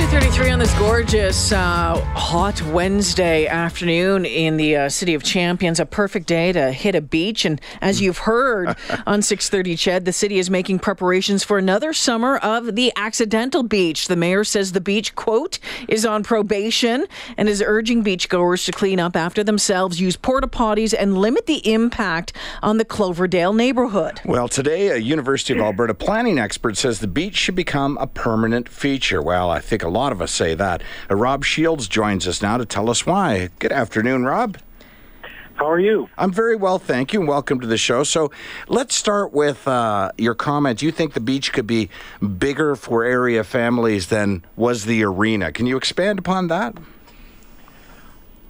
2.33 on this gorgeous uh, hot Wednesday afternoon in the uh, city of Champions. A perfect day to hit a beach. And as you've heard on 6.30 CHED, the city is making preparations for another summer of the accidental beach. The mayor says the beach, quote, is on probation and is urging beachgoers to clean up after themselves, use porta potties, and limit the impact on the Cloverdale neighborhood. Well, today, a University of Alberta planning expert says the beach should become a permanent feature. Well, I think a lot of us say that. Uh, Rob Shields joins us now to tell us why. Good afternoon, Rob. How are you? I'm very well, thank you, and welcome to the show. So, let's start with uh, your comment. You think the beach could be bigger for area families than was the arena. Can you expand upon that?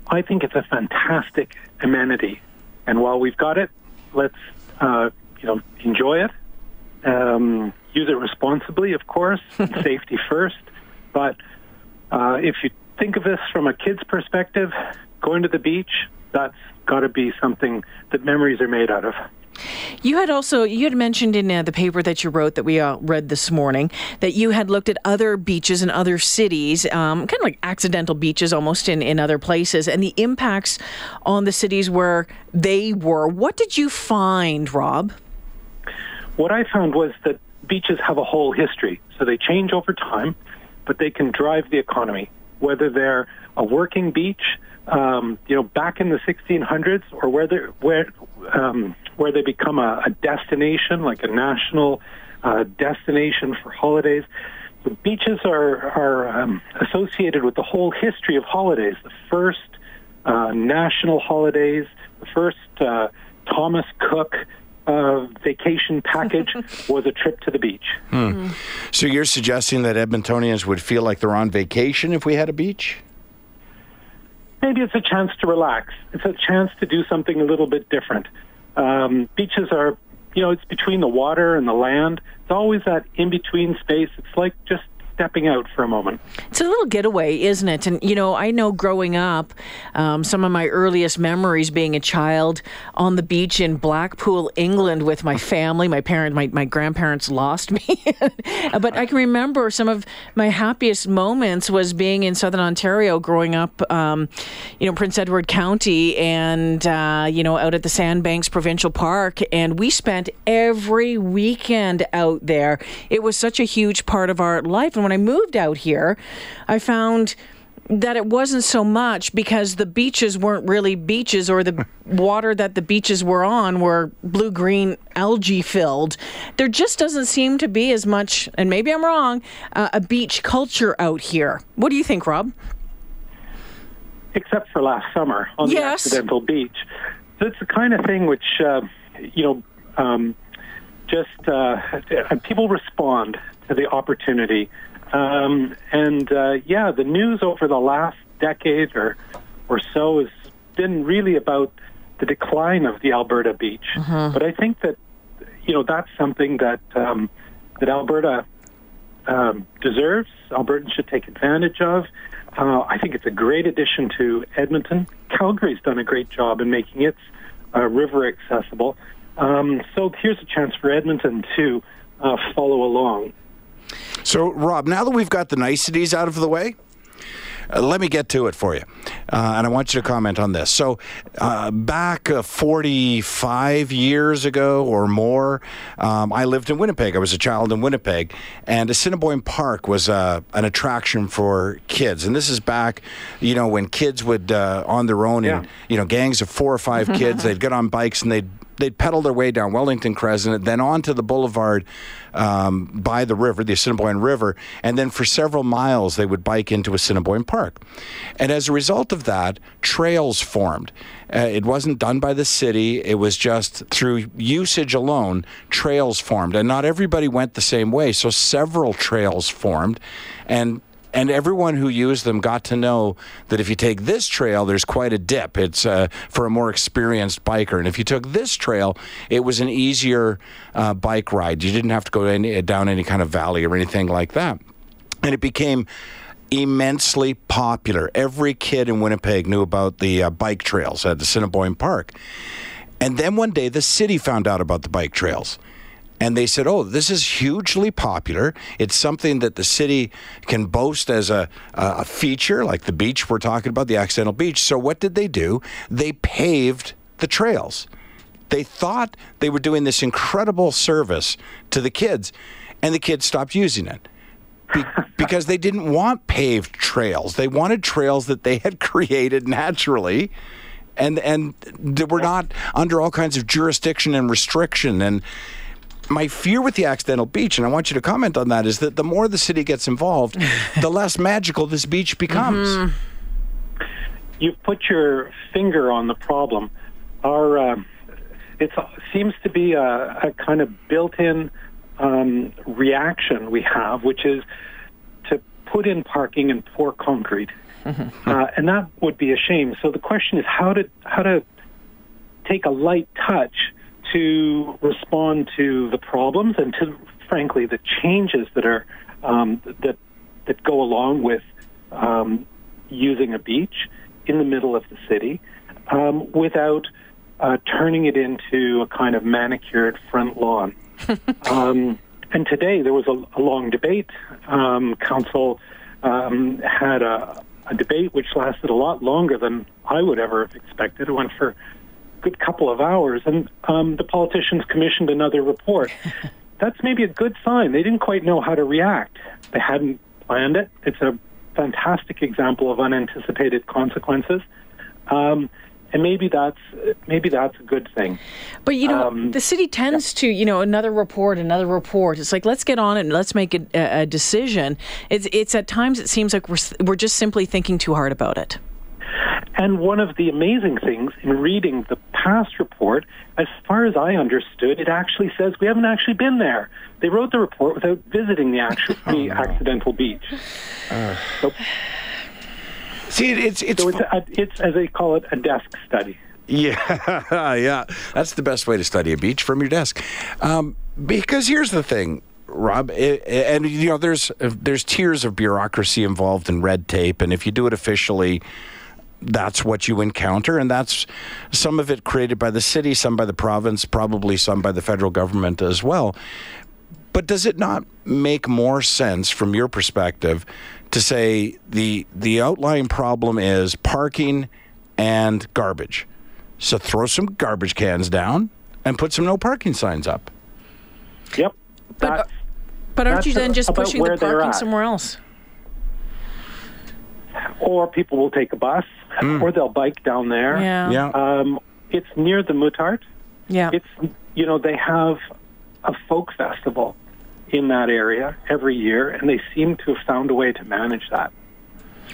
I think it's a fantastic amenity, and while we've got it, let's uh, you know enjoy it. Um, use it responsibly, of course, safety first. But uh, if you think of this from a kid's perspective, going to the beach, that's got to be something that memories are made out of. You had also you had mentioned in uh, the paper that you wrote that we uh, read this morning that you had looked at other beaches in other cities, um, kind of like accidental beaches almost in, in other places, and the impacts on the cities where they were. What did you find, Rob? What I found was that beaches have a whole history, so they change over time but they can drive the economy, whether they're a working beach, um, you know, back in the 1600s, or whether where um, where they become a, a destination, like a national uh, destination for holidays. The beaches are are um, associated with the whole history of holidays. The first uh, national holidays, the first uh, Thomas Cook uh, vacation package was a trip to the beach. Hmm. So you're suggesting that Edmontonians would feel like they're on vacation if we had a beach? Maybe it's a chance to relax. It's a chance to do something a little bit different. Um, beaches are, you know, it's between the water and the land. It's always that in between space. It's like just stepping out for a moment. It's a little getaway, isn't it? And, you know, I know growing up, um, some of my earliest memories being a child on the beach in Blackpool, England with my family. My parent, my, my grandparents lost me. but I can remember some of my happiest moments was being in Southern Ontario growing up, um, you know, Prince Edward County and, uh, you know, out at the Sandbanks Provincial Park. And we spent every weekend out there. It was such a huge part of our life. And when when I moved out here, I found that it wasn't so much because the beaches weren't really beaches or the water that the beaches were on were blue green algae filled. There just doesn't seem to be as much, and maybe I'm wrong, uh, a beach culture out here. What do you think, Rob? Except for last summer on yes. the accidental beach. So it's the kind of thing which, uh, you know, um, just uh, people respond to the opportunity um, and uh, yeah, the news over the last decade or or so has been really about the decline of the Alberta beach. Uh-huh. But I think that you know that's something that um, that Alberta um, deserves. Albertans should take advantage of. Uh, I think it's a great addition to Edmonton. Calgary's done a great job in making its uh, river accessible. Um, so here's a chance for Edmonton to uh, follow along. So, Rob, now that we've got the niceties out of the way, uh, let me get to it for you. Uh, and I want you to comment on this. So, uh, back uh, 45 years ago or more, um, I lived in Winnipeg. I was a child in Winnipeg. And Assiniboine Park was uh, an attraction for kids. And this is back, you know, when kids would, uh, on their own, yeah. in, you know, gangs of four or five kids, they'd get on bikes and they'd they'd pedal their way down Wellington Crescent, then onto the boulevard um, by the river, the Assiniboine River, and then for several miles they would bike into Assiniboine Park. And as a result of that, trails formed. Uh, it wasn't done by the city, it was just through usage alone, trails formed. And not everybody went the same way, so several trails formed. And and everyone who used them got to know that if you take this trail, there's quite a dip. It's uh, for a more experienced biker, and if you took this trail, it was an easier uh, bike ride. You didn't have to go any, down any kind of valley or anything like that, and it became immensely popular. Every kid in Winnipeg knew about the uh, bike trails at Assiniboine Park. And then one day the city found out about the bike trails. And they said, oh, this is hugely popular. It's something that the city can boast as a, a feature, like the beach we're talking about, the accidental beach. So what did they do? They paved the trails. They thought they were doing this incredible service to the kids, and the kids stopped using it. Be- because they didn't want paved trails. They wanted trails that they had created naturally and and they were not under all kinds of jurisdiction and restriction and my fear with the accidental beach, and I want you to comment on that, is that the more the city gets involved, the less magical this beach becomes. Mm-hmm. You've put your finger on the problem. Our uh, it seems to be a, a kind of built-in um, reaction we have, which is to put in parking and pour concrete, mm-hmm. uh, and that would be a shame. So the question is how to how to take a light touch to respond to the problems and to, frankly, the changes that are um, that that go along with um, using a beach in the middle of the city um, without uh, turning it into a kind of manicured front lawn. Um, and today there was a, a long debate. Um, council um, had a, a debate which lasted a lot longer than I would ever have expected. It went for good couple of hours, and um, the politicians commissioned another report. That's maybe a good sign. They didn't quite know how to react. They hadn't planned it. It's a fantastic example of unanticipated consequences. Um, and maybe that's maybe that's a good thing. But you know, um, the city tends yeah. to you know another report, another report. It's like let's get on it and let's make a, a decision. It's it's at times it seems like we're we're just simply thinking too hard about it. And one of the amazing things in reading the past report, as far as I understood, it actually says we haven't actually been there. They wrote the report without visiting the, actual, oh, the no. accidental beach. Uh. So, See, it's it's, so it's, a, it's as they call it a desk study. Yeah, yeah, that's the best way to study a beach from your desk. Um, because here's the thing, Rob, it, and you know, there's there's tiers of bureaucracy involved in red tape, and if you do it officially, that's what you encounter, and that's some of it created by the city, some by the province, probably some by the federal government as well. But does it not make more sense from your perspective to say the the outlying problem is parking and garbage? So throw some garbage cans down and put some no parking signs up. Yep. But, but aren't you then just pushing the parking somewhere else? Or people will take a bus mm. or they'll bike down there. Yeah. yeah. Um, it's near the Muttart. Yeah. It's you know they have a folk festival in that area every year, and they seem to have found a way to manage that.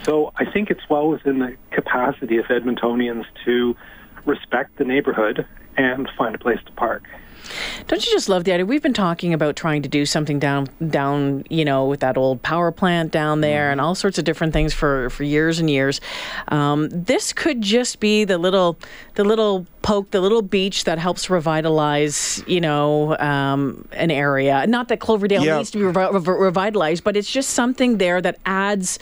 So I think it's well within the capacity of Edmontonians to respect the neighborhood and find a place to park. Don't you just love the idea? We've been talking about trying to do something down, down, you know, with that old power plant down there, mm. and all sorts of different things for for years and years. Um, this could just be the little, the little poke, the little beach that helps revitalize, you know, um, an area. Not that Cloverdale yeah. needs to be revitalized, but it's just something there that adds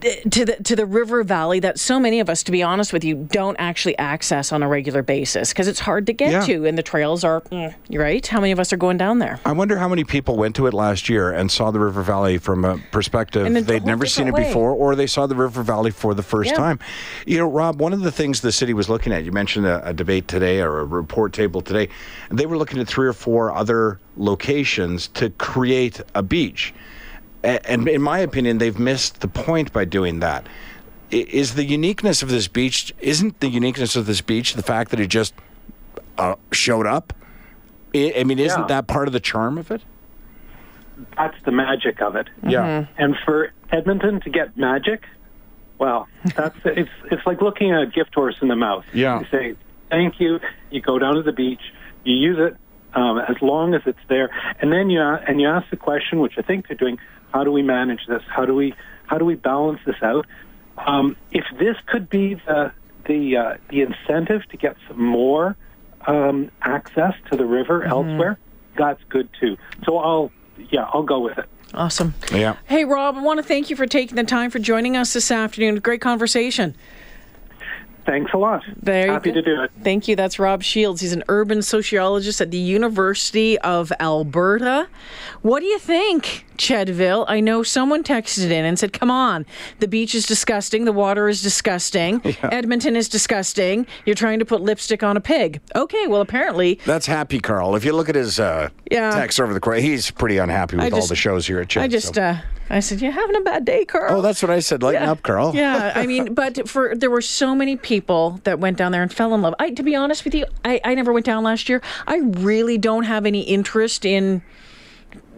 to the to the river valley that so many of us to be honest with you don't actually access on a regular basis because it's hard to get yeah. to and the trails are mm, right how many of us are going down there i wonder how many people went to it last year and saw the river valley from a perspective they'd never seen it way. before or they saw the river valley for the first yeah. time you know rob one of the things the city was looking at you mentioned a, a debate today or a report table today they were looking at three or four other locations to create a beach and in my opinion, they've missed the point by doing that. Is the uniqueness of this beach? Isn't the uniqueness of this beach the fact that it just uh, showed up? I mean, isn't yeah. that part of the charm of it? That's the magic of it. Yeah. Mm-hmm. And for Edmonton to get magic, well, that's it's it's like looking at a gift horse in the mouth. Yeah. You say thank you. You go down to the beach. You use it um, as long as it's there, and then you and you ask the question, which I think they're doing how do we manage this? How do we how do we balance this out? Um, if this could be the the uh, the incentive to get some more um, access to the river mm-hmm. elsewhere, that's good too. So I'll yeah I'll go with it. Awesome. Yeah. Hey, Rob, I want to thank you for taking the time for joining us this afternoon. Great conversation. Thanks a lot. There Happy to do it. Thank you. That's Rob Shields. He's an urban sociologist at the University of Alberta. What do you think, Chedville? I know someone texted in and said, Come on, the beach is disgusting, the water is disgusting, Edmonton is disgusting. You're trying to put lipstick on a pig. Okay, well, apparently. That's Happy Carl. If you look at his uh, Yeah. text over the course, he's pretty unhappy with I all the shows here at CHED. I just, so- uh, I said, You're having a bad day, Carl. oh, that's what I said. Lighten up, Carl. yeah, I mean, but for there were so many people that went down there and fell in love. I, to be honest with you, I, I never went down last year. I really don't have any interest in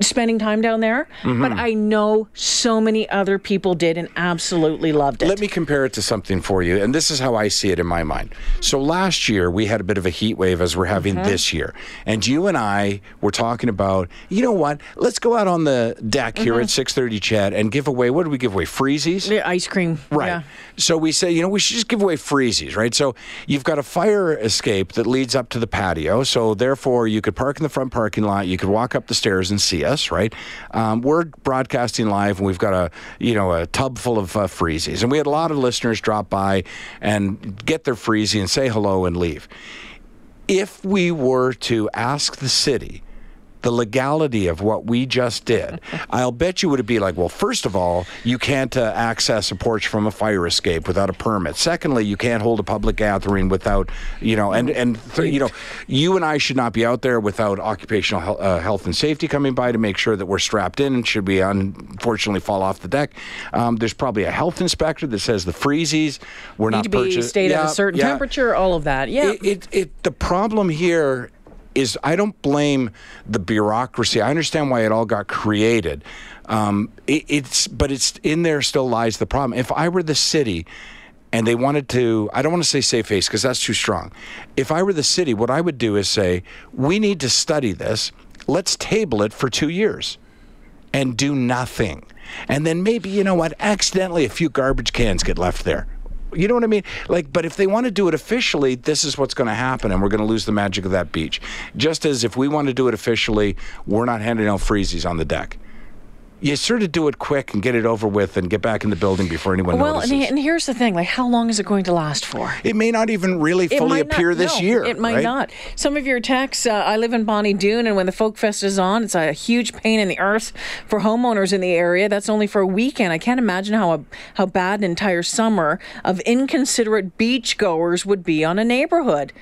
spending time down there, Mm-hmm. but I know so many other people did and absolutely loved it. Let me compare it to something for you, and this is how I see it in my mind. So last year we had a bit of a heat wave as we're having Mm-hmm. this year, and you and I were talking about, you know what? Let's go out on the deck here at six thirty, CHED, and give away. What do we give away? Freezies. The ice cream, Right. Yeah. So we say, you know, we should just give away freezies, right? So you've got a fire escape that leads up to the patio. So therefore, you could park in the front parking lot. You could walk up the stairs and see us, right? Um, we're broadcasting live, and we've got a, you know, a tub full of uh, freezies, and we had a lot of listeners drop by and get their freezie and say hello and leave. If we were to ask the city the legality of what we just did, I'll bet you would be like, well, first of all, you can't uh, access a porch from a fire escape without a permit. Secondly, you can't hold a public gathering without, you know, and and th- you know, you and I should not be out there without occupational hel- uh, health and safety coming by to make sure that we're strapped in. And should we unfortunately fall off the deck, um, there's probably a health inspector that says the freezies were Need not to be purchased. stayed at Yeah, a certain yeah. temperature, all of that. Yeah. It, it, it, the problem here is I don't blame the bureaucracy. I understand why it all got created. Um, it, it's but it's in there still lies the problem. If I were the city and they wanted to, I don't want to say save face because that's too strong. If I were the city, what I would do is say, we need to study this. Let's table it for two years and do nothing. And then maybe, you know what, accidentally a few garbage cans get left there. You know what I mean? Like, but if they want to do it officially, this is what's going to happen, and we're going to lose the magic of that beach. Just as if we want to do it officially, we're not handing out freezies on the deck. You sort of do it quick and get it over with and get back in the building before anyone well, and, notices. he- and here's the thing: like, how long is it going to last for? it may not even really It fully might not- appear this no, year. It might right? not. Some of your texts. Uh, I live in Bonnie Doon, and when the Folk Fest is on, it's a huge pain in the earth for homeowners in the area. That's only for a weekend. I can't imagine how a, how bad an entire summer of inconsiderate beachgoers would be on a neighborhood.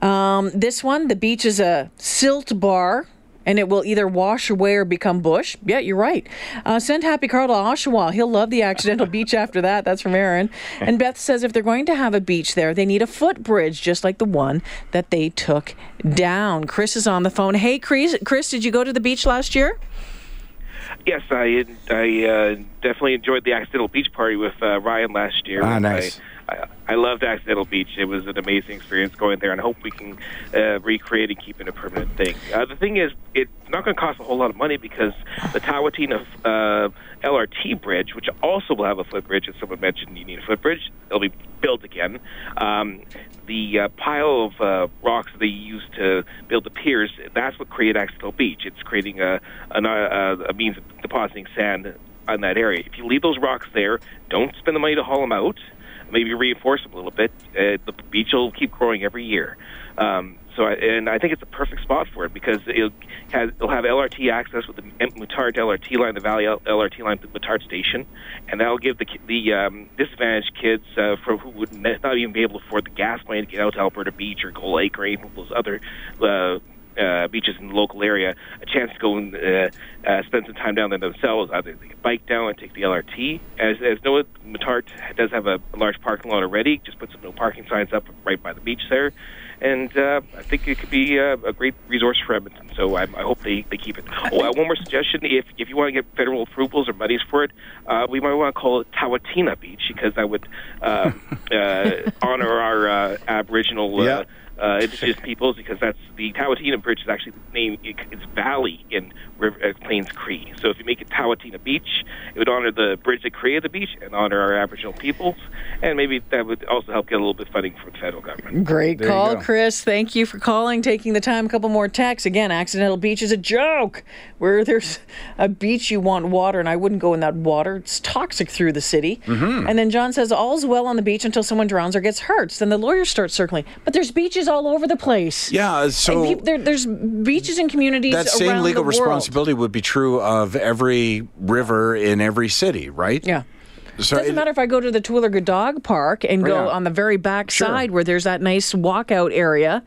Um, this one, the beach is a silt bar. And it will either wash away or become bush. Yeah, you're right. Uh, send Happy Carl to Oshawa. He'll love the accidental beach after that. That's from Aaron. And Beth says if they're going to have a beach there, they need a footbridge just like the one that they took down. Chris is on the phone. Hey, Chris, Chris did you go to the beach last year? Yes, I I uh, definitely enjoyed the accidental beach party with uh, Ryan last year. Ah, nice. I, I, I loved accidental beach. It was an amazing experience going there, and I hope we can uh, recreate and keep it a permanent thing. Uh, the thing is, it's not going to cost a whole lot of money because the Tawatina uh, LRT bridge, which also will have a footbridge, as someone mentioned, you need a footbridge. It'll be built again. Um, the uh, pile of uh, rocks they used to build the piers, that's what created Accidental Beach. It's creating a, a, a means of depositing sand on that area. If you leave those rocks there, don't spend the money to haul them out, maybe reinforce them a little bit, uh, the beach will keep growing every year. Um, so, I, and I think it's a perfect spot for it because it'll, has, it'll have LRT access with the Muttart LRT line, the Valley LRT line to Muttart Station, and that'll give the the um, disadvantaged kids uh, for who would not even be able to afford the gas money to get out to Alberta Beach or Gull Lake or any of those other uh, uh, beaches in the local area a chance to go and uh, uh, spend some time down there themselves. Either they can bike down and take the LRT. As, as Noah Muttart does have a, large parking lot already, just put some no parking signs up right by the beach there. And uh, I think it could be uh, a great resource for Edmonton. So I, I hope they, they keep it. Oh, uh, one more suggestion: if if you want to get federal approvals or monies for it, uh, we might want to call it Tawatina Beach because that would uh, uh, honor our uh, Aboriginal uh, Yeah. Uh, just peoples because that's the Tawatina Bridge is actually named it's Valley in River, uh, Plains Cree. So if you make it Tawatina Beach, it would honor the bridge that created the beach and honor our Aboriginal peoples, and maybe that would also help get a little bit of funding from the federal government. Great There call. Chris. Thank you for calling, taking the time. A couple more texts. Again, accidental beach is a joke. Where there's a beach, you want water, and I wouldn't go in that water. It's toxic through the city. Mm-hmm. And then John says, all's well on the beach until someone drowns or gets hurt. Then the lawyers start circling. But there's beaches all over the place. Yeah, so there, there's beaches and communities that same legal responsibility would be true of every river in every city, right? Yeah. So Doesn't it- matter if I go to the Terwillegar Dog Park and go Yeah. on the very back Sure. side where there's that nice walkout area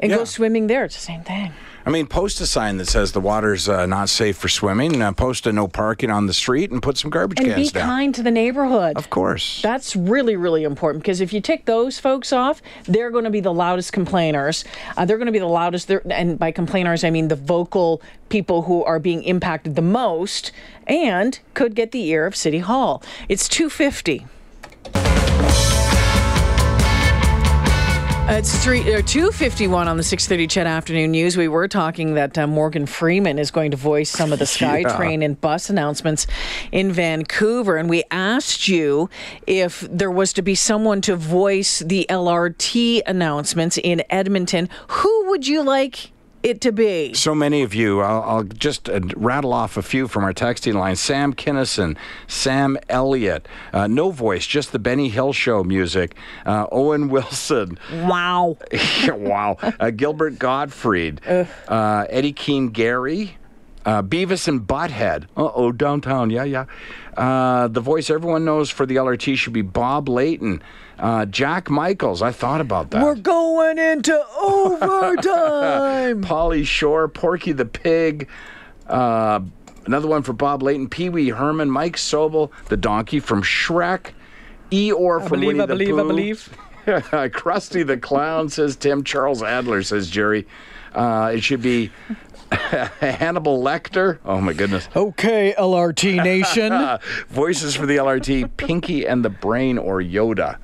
and Yeah. go swimming there. It's the same thing. I mean, post a sign that says the water's uh, not safe for swimming. Uh, post a no parking on the street, and put some garbage And cans be kind to the neighborhood. Of course. That's really, really important because if you tick those folks off, they're going to be the loudest complainers. Uh, they're going to be the loudest, and by complainers, I mean the vocal people who are being impacted the most and could get the ear of City Hall. It's 250. It's three or two fifty one on the six thirty CHED Afternoon News. We were talking that uh, Morgan Freeman is going to voice some of the SkyTrain and bus announcements in Vancouver, and we asked you if there was to be someone to voice the LRT announcements in Edmonton. Who would you like it to be? so many of you. I'll, I'll just uh, rattle off a few from our texting line. Sam Kinison, Sam Elliott, uh, no voice, just the Benny Hill Show music. Uh, Owen Wilson, Wow. wow. Uh, Gilbert Gottfried, uh, Eddie Keen Gary, uh, Beavis and Butthead. Uh oh, downtown. Yeah, yeah. Uh, the voice everyone knows for the LRT should be Bob Layton. Uh, Jack Michaels. I thought about that. We're going into overtime. Pauly Shore, Porky the Pig. Uh, another one for Bob Layton, Pee Wee Herman, Mike Sobel, the donkey from Shrek, Eeyore from believe, Winnie I the believe, I Pooh. believe. Krusty the Clown, says Tim. Charles Adler, says Jerry. Uh, it should be Hannibal Lecter. Oh, my goodness. okay, LRT Nation. Voices for the LRT, Pinky and the Brain or Yoda.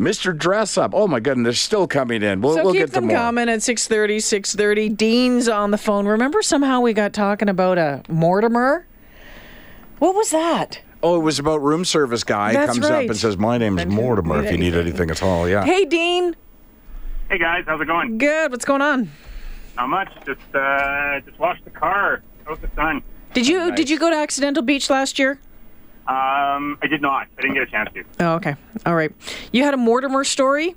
Mr. Dress Up. Oh, my goodness. They're still coming in. We'll, So we'll keep get to them more. coming at 6.30, 6.30. Dean's on the phone. Remember somehow we got talking about a Mortimer? What was that? Oh, it was about room service guy That's comes right. up and says, "My name's Mortimer. If you need anything at all, yeah." Hey, Dean. Hey guys, how's it going? Good. What's going on? Not much. Just uh, just washed the car out the sun. Did you did you go to Accidental Beach last year? Um, I did not. I didn't get a chance to. Oh, okay. All right. You had a Mortimer story?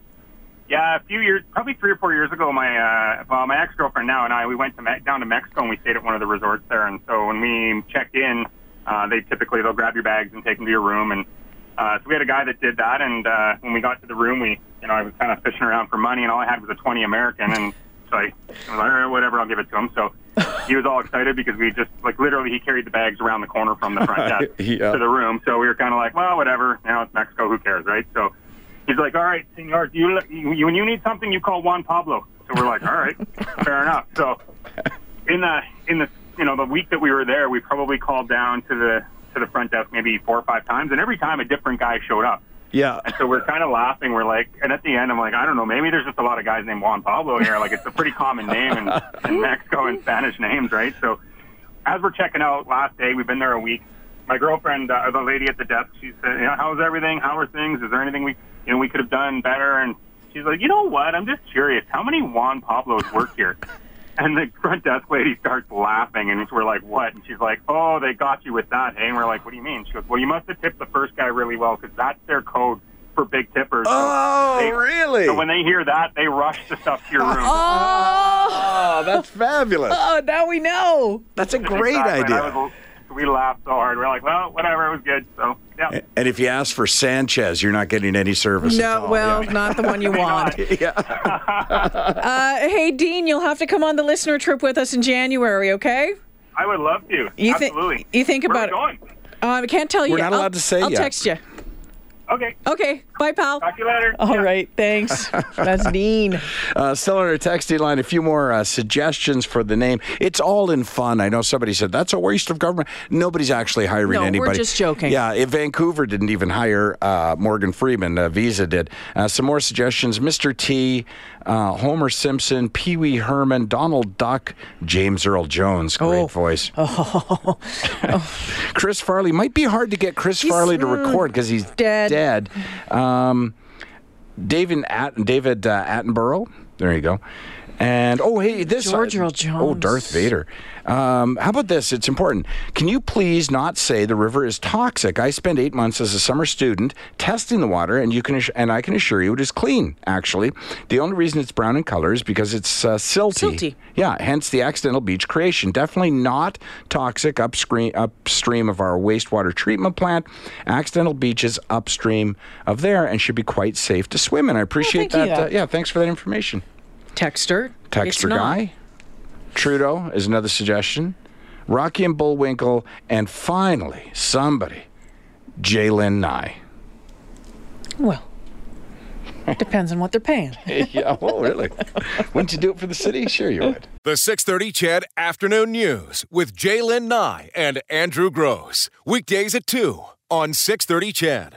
Yeah, a few years, probably three or four years ago, my uh, well, my ex girlfriend now and I, we went to Me- down to Mexico and we stayed at one of the resorts there. And so when we checked in, uh, they typically they'll grab your bags and take them to your room. And uh, so we had a guy that did that. And uh, when we got to the room, we, you know, I was kind of fishing around for money, and all I had was a twenty American. And so I, I was like, all right, whatever, I'll give it to him. So he was all excited because we just like literally he carried the bags around the corner from the front desk Yeah. to the room. So we were kind of like, well, whatever. Now it's Mexico. Who cares, right? So he's like, all right, senor, you, you when you need something, you call Juan Pablo. So we're like, all right, fair enough. So in the in the you know the week that we were there, we probably called down to the to the front desk maybe four or five times, and every time a different guy showed up. Yeah. And so we're kind of laughing. We're like, and at the end, I'm like, I don't know, maybe there's just a lot of guys named Juan Pablo here. Like, it's a pretty common name in, in Mexico and Spanish names, right? So as we're checking out last day, we've been there a week. My girlfriend, uh, the lady at the desk, she said, you know, how's everything? How are things? Is there anything we, you know, we could have done better? And she's like, you know what? I'm just curious. How many Juan Pablos work here? And the front desk lady starts laughing, and we're like, "What?" And she's like, "Oh, they got you with that." Hey, and we're like, "What do you mean?" She goes, "Well, you must have tipped the first guy really well because that's their code for big tippers." So Oh, they- really? So when they hear that, they rush the stuff to your room. Oh. oh, Oh, that's fabulous. oh now we know. That's a great Exactly. Idea. Was- we laughed so hard. We're like, "Well, whatever. It was good." So yeah. And if you ask for Sanchez, you're not getting any service. at No, all. well, Yeah. not the one you want. yeah. Uh, hey, Dean, you'll have to come on the listener trip with us in January, okay? I would love to. You think- Absolutely. you think Where about are we it. going? Uh, I can't tell you. We're not I'll- allowed to say I'll yet. text you. Okay. Okay, Bye, pal. Talk to you later. All Yeah. right, thanks. That's Dean. Uh, still on our texting line, a few more uh, suggestions for the name. It's all in fun. I know somebody said that's a waste of government. Nobody's actually hiring No, we're anybody. just joking. Yeah, if Vancouver didn't even hire uh, Morgan Freeman. Uh, Visa did. Uh, some more suggestions: Mr. T, uh, Homer Simpson, Pee Wee Herman, Donald Duck, James Earl Jones. Great voice. Oh. voice. Chris Farley might be hard to get Chris Farley to record because he's dead. Dead. Um, David At- David uh, Attenborough. There you go. And oh hey, this George Earl Oh, Darth Vader. Um, how about this? It's important. Can you please not say the river is toxic? I spent eight months as a summer student testing the water, and you can and I can assure you it is clean. Actually, the only reason it's brown in color is because it's uh, silty. Silty. Yeah, hence the accidental beach creation. Definitely not toxic upstream upstream of our wastewater treatment plant. Accidental beaches upstream of there and should be quite safe to swim in. I appreciate thank you. that. Uh, yeah, thanks for that information. Texter. It's Texter not. guy. Trudeau is another suggestion. Rocky and Bullwinkle, and finally somebody, Jalen Nye. Well, depends on what they're paying. yeah, oh really? Wouldn't you do it for the city? Sure you would. The 630 CHED Afternoon News with Jaylen Nye and Andrew Gross. Weekdays at 2 on 630 CHED.